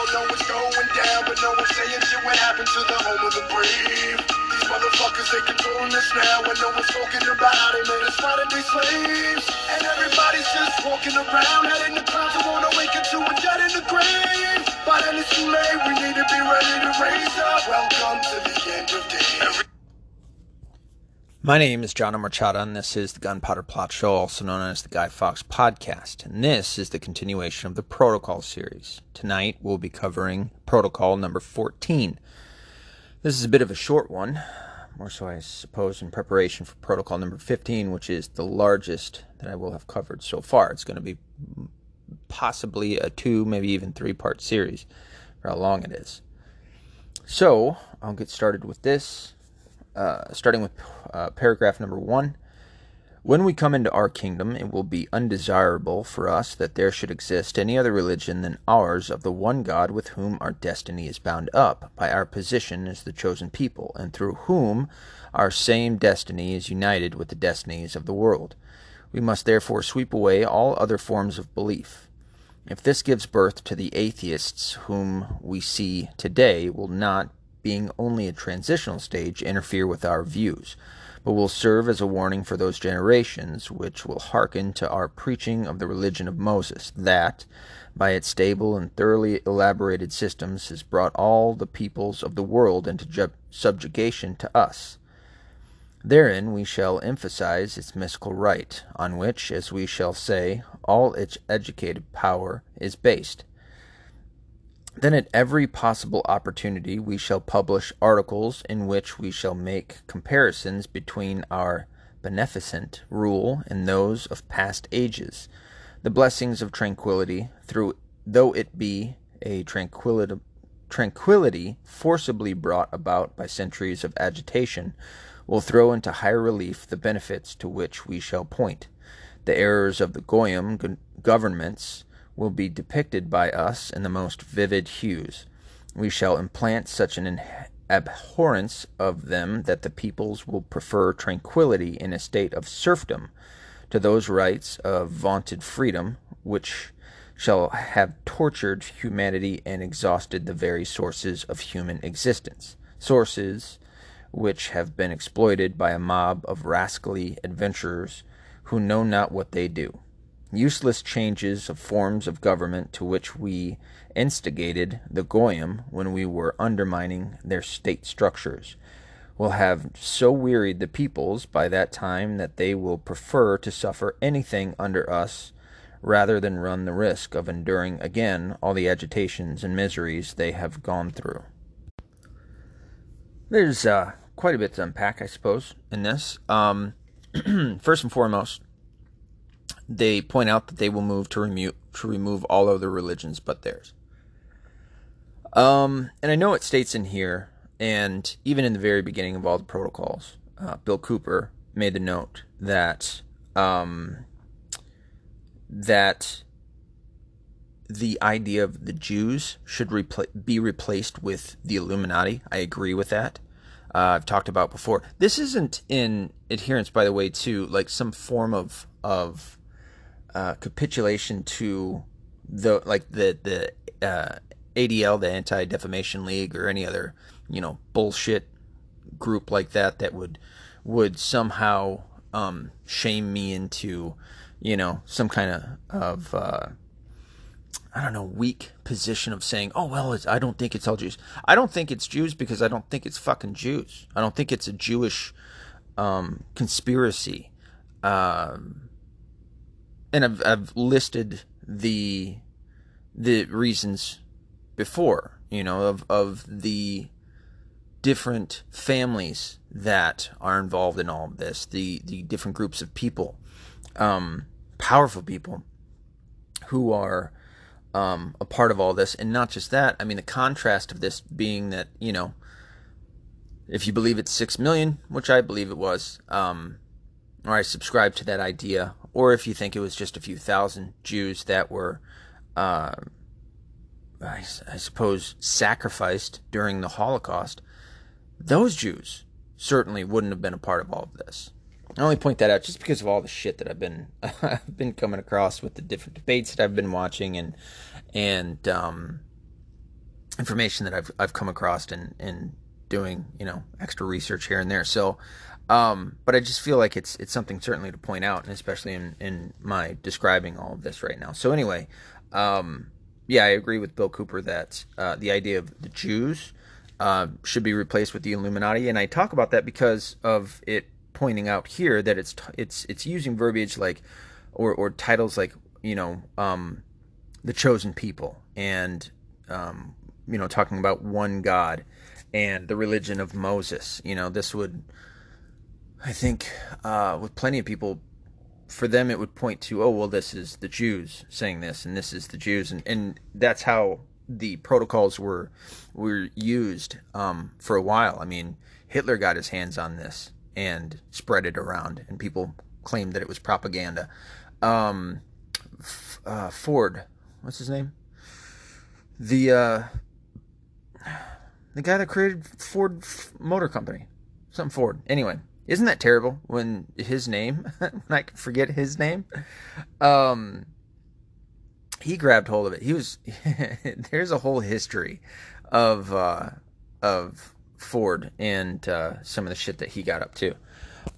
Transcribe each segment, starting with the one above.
all know it's going down, but no one's saying shit what happened to the home of the brave. These motherfuckers, they controlling us now, and no one's talking about how they made us fight and be slaves. And everybody's just walking around, heading the clouds and wanna wake up to a dead in the grave. But then it's too late, we need to be ready to raise up. Welcome to the end of days. My name is John Machada, and this is the Gunpowder Plot Show, also known as the Guy Fawkes Podcast. And this is the continuation of the Protocol series. Tonight, we'll be covering Protocol number 14. This is a bit of a short one, more so, I suppose, in preparation for Protocol number 15, which is the largest that I will have covered so far. It's going to be possibly a two, maybe even three part series for how long it is. So, I'll get started with this uh, starting with uh, paragraph number one. When we come into our kingdom, it will be undesirable for us that there should exist any other religion than ours of the one God with whom our destiny is bound up by our position as the chosen people, and through whom our same destiny is united with the destinies of the world. We must therefore sweep away all other forms of belief. If this gives birth to the atheists whom we see today, will not being only a transitional stage, interfere with our views, but will serve as a warning for those generations which will hearken to our preaching of the religion of Moses, that, by its stable and thoroughly elaborated systems, has brought all the peoples of the world into ju- subjugation to us. Therein we shall emphasize its mystical right, on which, as we shall say, all its educated power is based. Then, at every possible opportunity, we shall publish articles in which we shall make comparisons between our beneficent rule and those of past ages. The blessings of tranquility, through though it be a tranquility, tranquility forcibly brought about by centuries of agitation, will throw into higher relief the benefits to which we shall point. The errors of the Goyim governments will be depicted by us in the most vivid hues. We shall implant such an abhorrence of them that the peoples will prefer tranquillity in a state of serfdom to those rights of vaunted freedom which shall have tortured humanity and exhausted the very sources of human existence. Sources which have been exploited by a mob of rascally adventurers who know not what they do useless changes of forms of government to which we instigated the Goyim when we were undermining their state structures will have so wearied the peoples by that time that they will prefer to suffer anything under us rather than run the risk of enduring again all the agitations and miseries they have gone through. There's uh, quite a bit to unpack, I suppose, in this. Um, first and foremost, they point out that they will move to remove to remove all other religions but theirs. Um, and I know it states in here, and even in the very beginning of all the protocols, uh, Bill Cooper made the note that um, that the idea of the Jews should repl- be replaced with the Illuminati. I agree with that. Uh, I've talked about before. This isn't in adherence, by the way, to like some form of of uh, capitulation to the like the the uh, ADL, the Anti Defamation League, or any other you know bullshit group like that that would would somehow um, shame me into you know some kind of of uh, I don't know weak position of saying oh well I don't think it's all Jews. I don't think it's Jews because I don't think it's fucking Jews. I don't think it's a Jewish um, conspiracy. Um, and I've, I've listed the the reasons before, you know, of of the different families that are involved in all of this, the the different groups of people, um, powerful people who are um, a part of all this, and not just that. I mean, the contrast of this being that you know, if you believe it's six million, which I believe it was, um, or I subscribe to that idea, or if you think it was just a few thousand Jews that were, uh, I, I suppose, sacrificed during the Holocaust, those Jews certainly wouldn't have been a part of all of this. I only point that out just because of all the shit that I've been I've been coming across with the different debates that I've been watching and and um, information that I've I've come across in in doing you know extra research here and there. So, um, but I just feel like it's it's something certainly to point out, and especially in in my describing all of this right now. So anyway, um, yeah, I agree with Bill Cooper that uh, the idea of the Jews uh, should be replaced with the Illuminati, and I talk about that because of it pointing out here that it's it's it's using verbiage like or or titles like you know um, the chosen people and um, you know talking about one God and the religion of Moses. You know this would I think uh, with plenty of people for them it would point to oh well this is the Jews saying this and this is the Jews and, and that's how the protocols were were used um, for a while. I mean Hitler got his hands on this and spread it around and people claimed that it was propaganda. Um, uh, Ford, what's his name? The uh, the guy that created Ford Motor Company, something Ford. Anyway, isn't that terrible when his name, when I forget his name? Um, he grabbed hold of it. He was there's a whole history of uh, of Ford and uh, some of the shit that he got up to,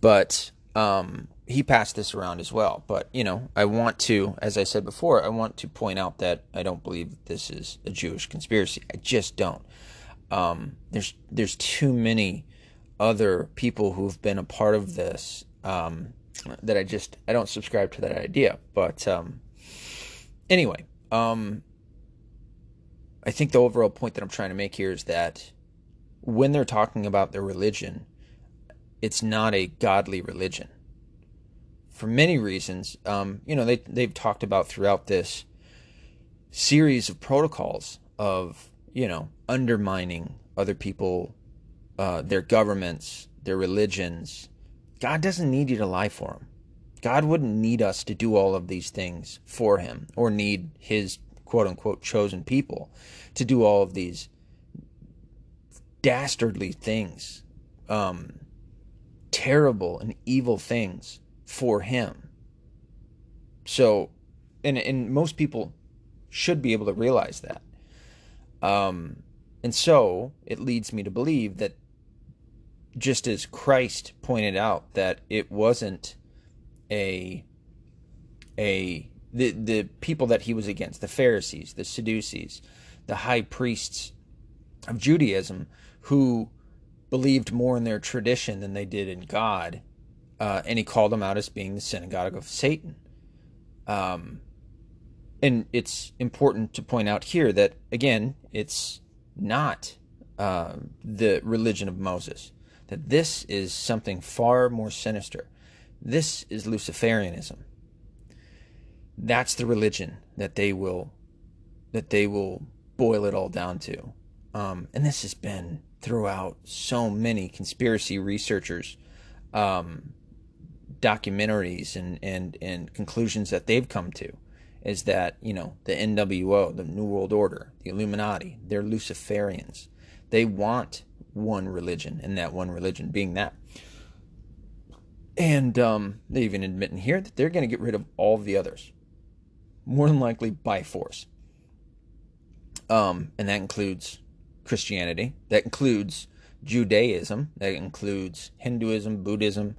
but um, he passed this around as well. But you know, I want to, as I said before, I want to point out that I don't believe this is a Jewish conspiracy. I just don't. Um, there's there's too many other people who've been a part of this um, that I just I don't subscribe to that idea. But um, anyway, um, I think the overall point that I'm trying to make here is that when they're talking about their religion, it's not a godly religion for many reasons. Um, you know, they they've talked about throughout this series of protocols of you know undermining other people, uh, their governments, their religions. God doesn't need you to lie for him. God wouldn't need us to do all of these things for him, or need his quote unquote chosen people to do all of these dastardly things, um, terrible and evil things for him. So, and and most people should be able to realize that. Um, and so it leads me to believe that just as Christ pointed out that it wasn't a a the the people that he was against, the Pharisees, the Sadducees, the high priests of Judaism who believed more in their tradition than they did in God uh, and he called them out as being the synagogue of Satan. Um, and it's important to point out here that again, it's not uh, the religion of Moses. That this is something far more sinister. This is Luciferianism. That's the religion that they will that they will boil it all down to. Um, and this has been throughout so many conspiracy researchers um, documentaries and, and, and conclusions that they've come to is that, you know, the NWO, the New World Order, the Illuminati, they're Luciferians. They want one religion, and that one religion being that. And um, they even admit in here that they're going to get rid of all the others, more than likely by force. Um, and that includes Christianity, that includes Judaism, that includes Hinduism, Buddhism,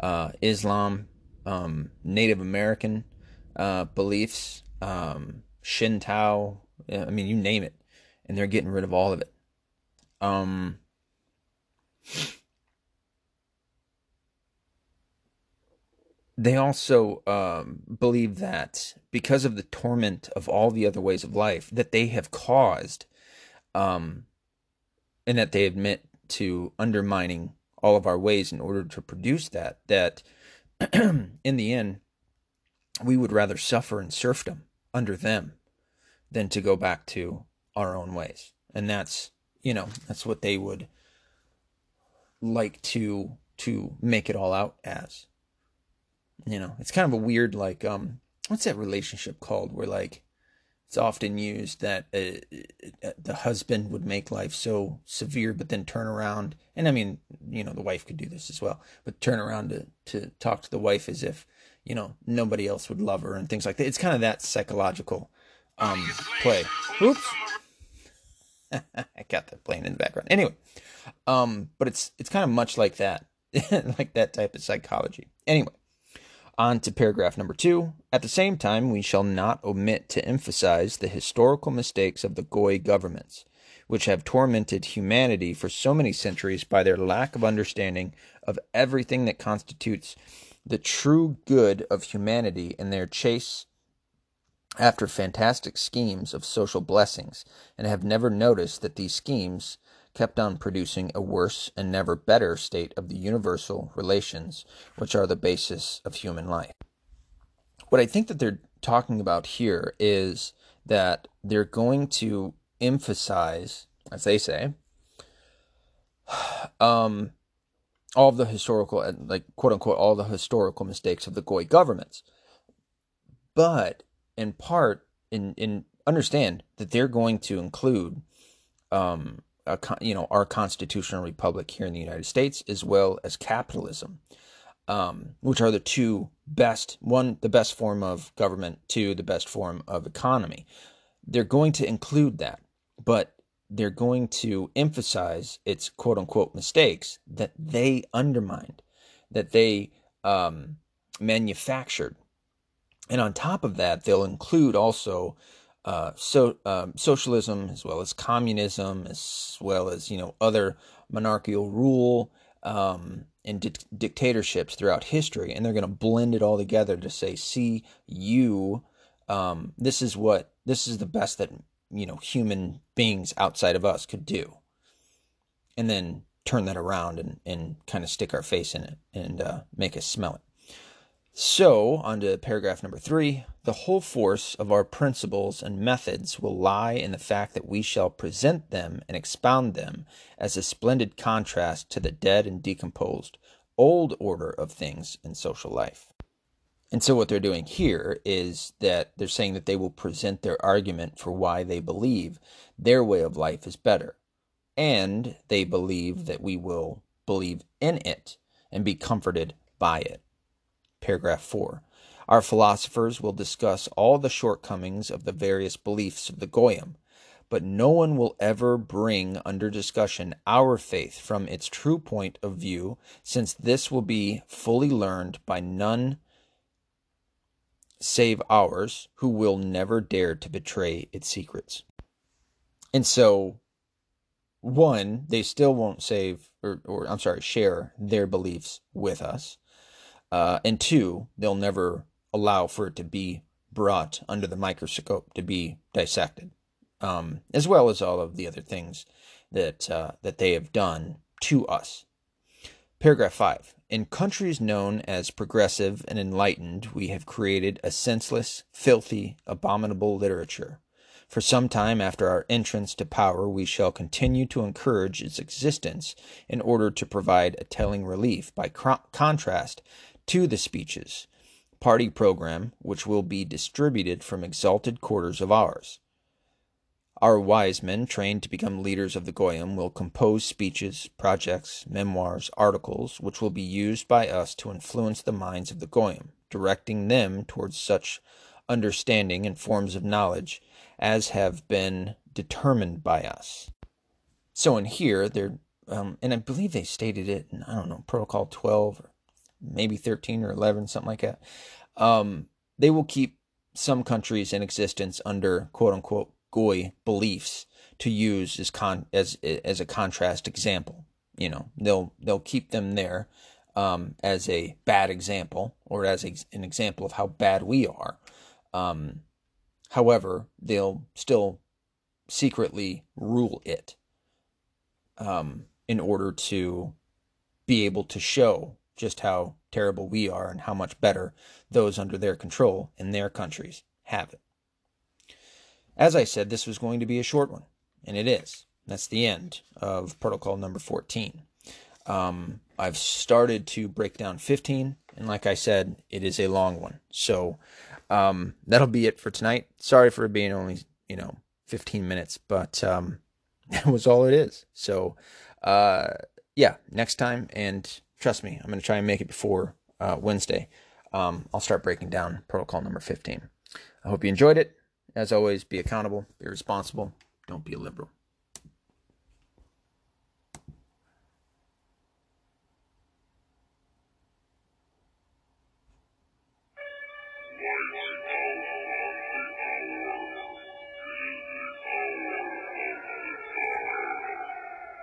uh, Islam, um, Native American uh, beliefs, um, Shinto. I mean, you name it, and they're getting rid of all of it. Um, they also um, believe that because of the torment of all the other ways of life that they have caused, um, and that they admit to undermining all of our ways in order to produce that, that in the end, we would rather suffer in serfdom under them than to go back to our own ways. And that's, you know, that's what they would like to to make it all out as. You know, it's kind of a weird like um what's that relationship called where like it's often used that uh, uh, the husband would make life so severe, but then turn around. And I mean, you know, the wife could do this as well, but turn around to, to talk to the wife as if, you know, nobody else would love her and things like that. It's kind of that psychological um, play. Oops. I got that playing in the background. Anyway, um, but it's it's kind of much like that, like that type of psychology. Anyway, on to paragraph number two. At the same time, we shall not omit to emphasize the historical mistakes of the Goy governments, which have tormented humanity for so many centuries by their lack of understanding of everything that constitutes the true good of humanity in their chase after fantastic schemes of social blessings, and have never noticed that these schemes kept on producing a worse and never better state of the universal relations which are the basis of human life. What I think that they're talking about here is that they're going to emphasize, as they say, um, all the historical, like quote unquote, all the historical mistakes of the Goy governments. But in part, in in understand that they're going to include um, a, you know our constitutional republic here in the United States as well as capitalism, um, which are the two best one the best form of government, two the best form of economy. They're going to include that, but they're going to emphasize its quote unquote mistakes that they undermined, that they um, manufactured. And on top of that, they'll include also uh, so um, socialism as well as communism, as well as you know other monarchical rule um, and di- dictatorships throughout history, and they're going to blend it all together to say, "See, you, um, this is what this is the best that you know human beings outside of us could do," and then turn that around and and kind of stick our face in it and uh, make us smell it. So, on to paragraph number three. The whole force of our principles and methods will lie in the fact that we shall present them and expound them as a splendid contrast to the dead and decomposed old order of things in social life. And so, what they're doing here is that they're saying that they will present their argument for why they believe their way of life is better. And they believe that we will believe in it and be comforted by it. Paragraph 4. Our philosophers will discuss all the shortcomings of the various beliefs of the Goyim, but no one will ever bring under discussion our faith from its true point of view, since this will be fully learned by none save ours, who will never dare to betray its secrets. And so, one, they still won't save, or, or I'm sorry, share their beliefs with us. Uh, and two, they'll never allow for it to be brought under the microscope to be dissected, um, as well as all of the other things that uh, that they have done to us. Paragraph five. In countries known as progressive and enlightened, we have created a senseless, filthy, abominable literature. For some time after our entrance to power, we shall continue to encourage its existence in order to provide a telling relief by contrast to the speeches, party program, which will be distributed from exalted quarters of ours. Our wise men, trained to become leaders of the Goyim, will compose speeches, projects, memoirs, articles, which will be used by us to influence the minds of the Goyim, directing them towards such understanding and forms of knowledge as have been determined by us. So in here, they're, um, and I believe they stated it in, I don't know, Protocol 12 or maybe 13 or 11, something like that. Um, they will keep some countries in existence under quote unquote goy beliefs to use as con as as a contrast example. You know, they'll they'll keep them there um, as a bad example or as a, an example of how bad we are. Um, however, they'll still secretly rule it um, in order to be able to show just how terrible we are and how much better those under their control in their countries have it. As I said, this was going to be a short one, and it is. That's the end of protocol number 14. Um, I've started to break down 15, and like I said, it is a long one. So um, that'll be it for tonight. Sorry for being only, you know, 15 minutes, but um, that was all it is. So, uh, yeah, next time, and trust me, I'm going to try and make it before uh, Wednesday. Um, I'll start breaking down protocol number 15. I hope you enjoyed it. As always, be accountable, be responsible, don't be a liberal.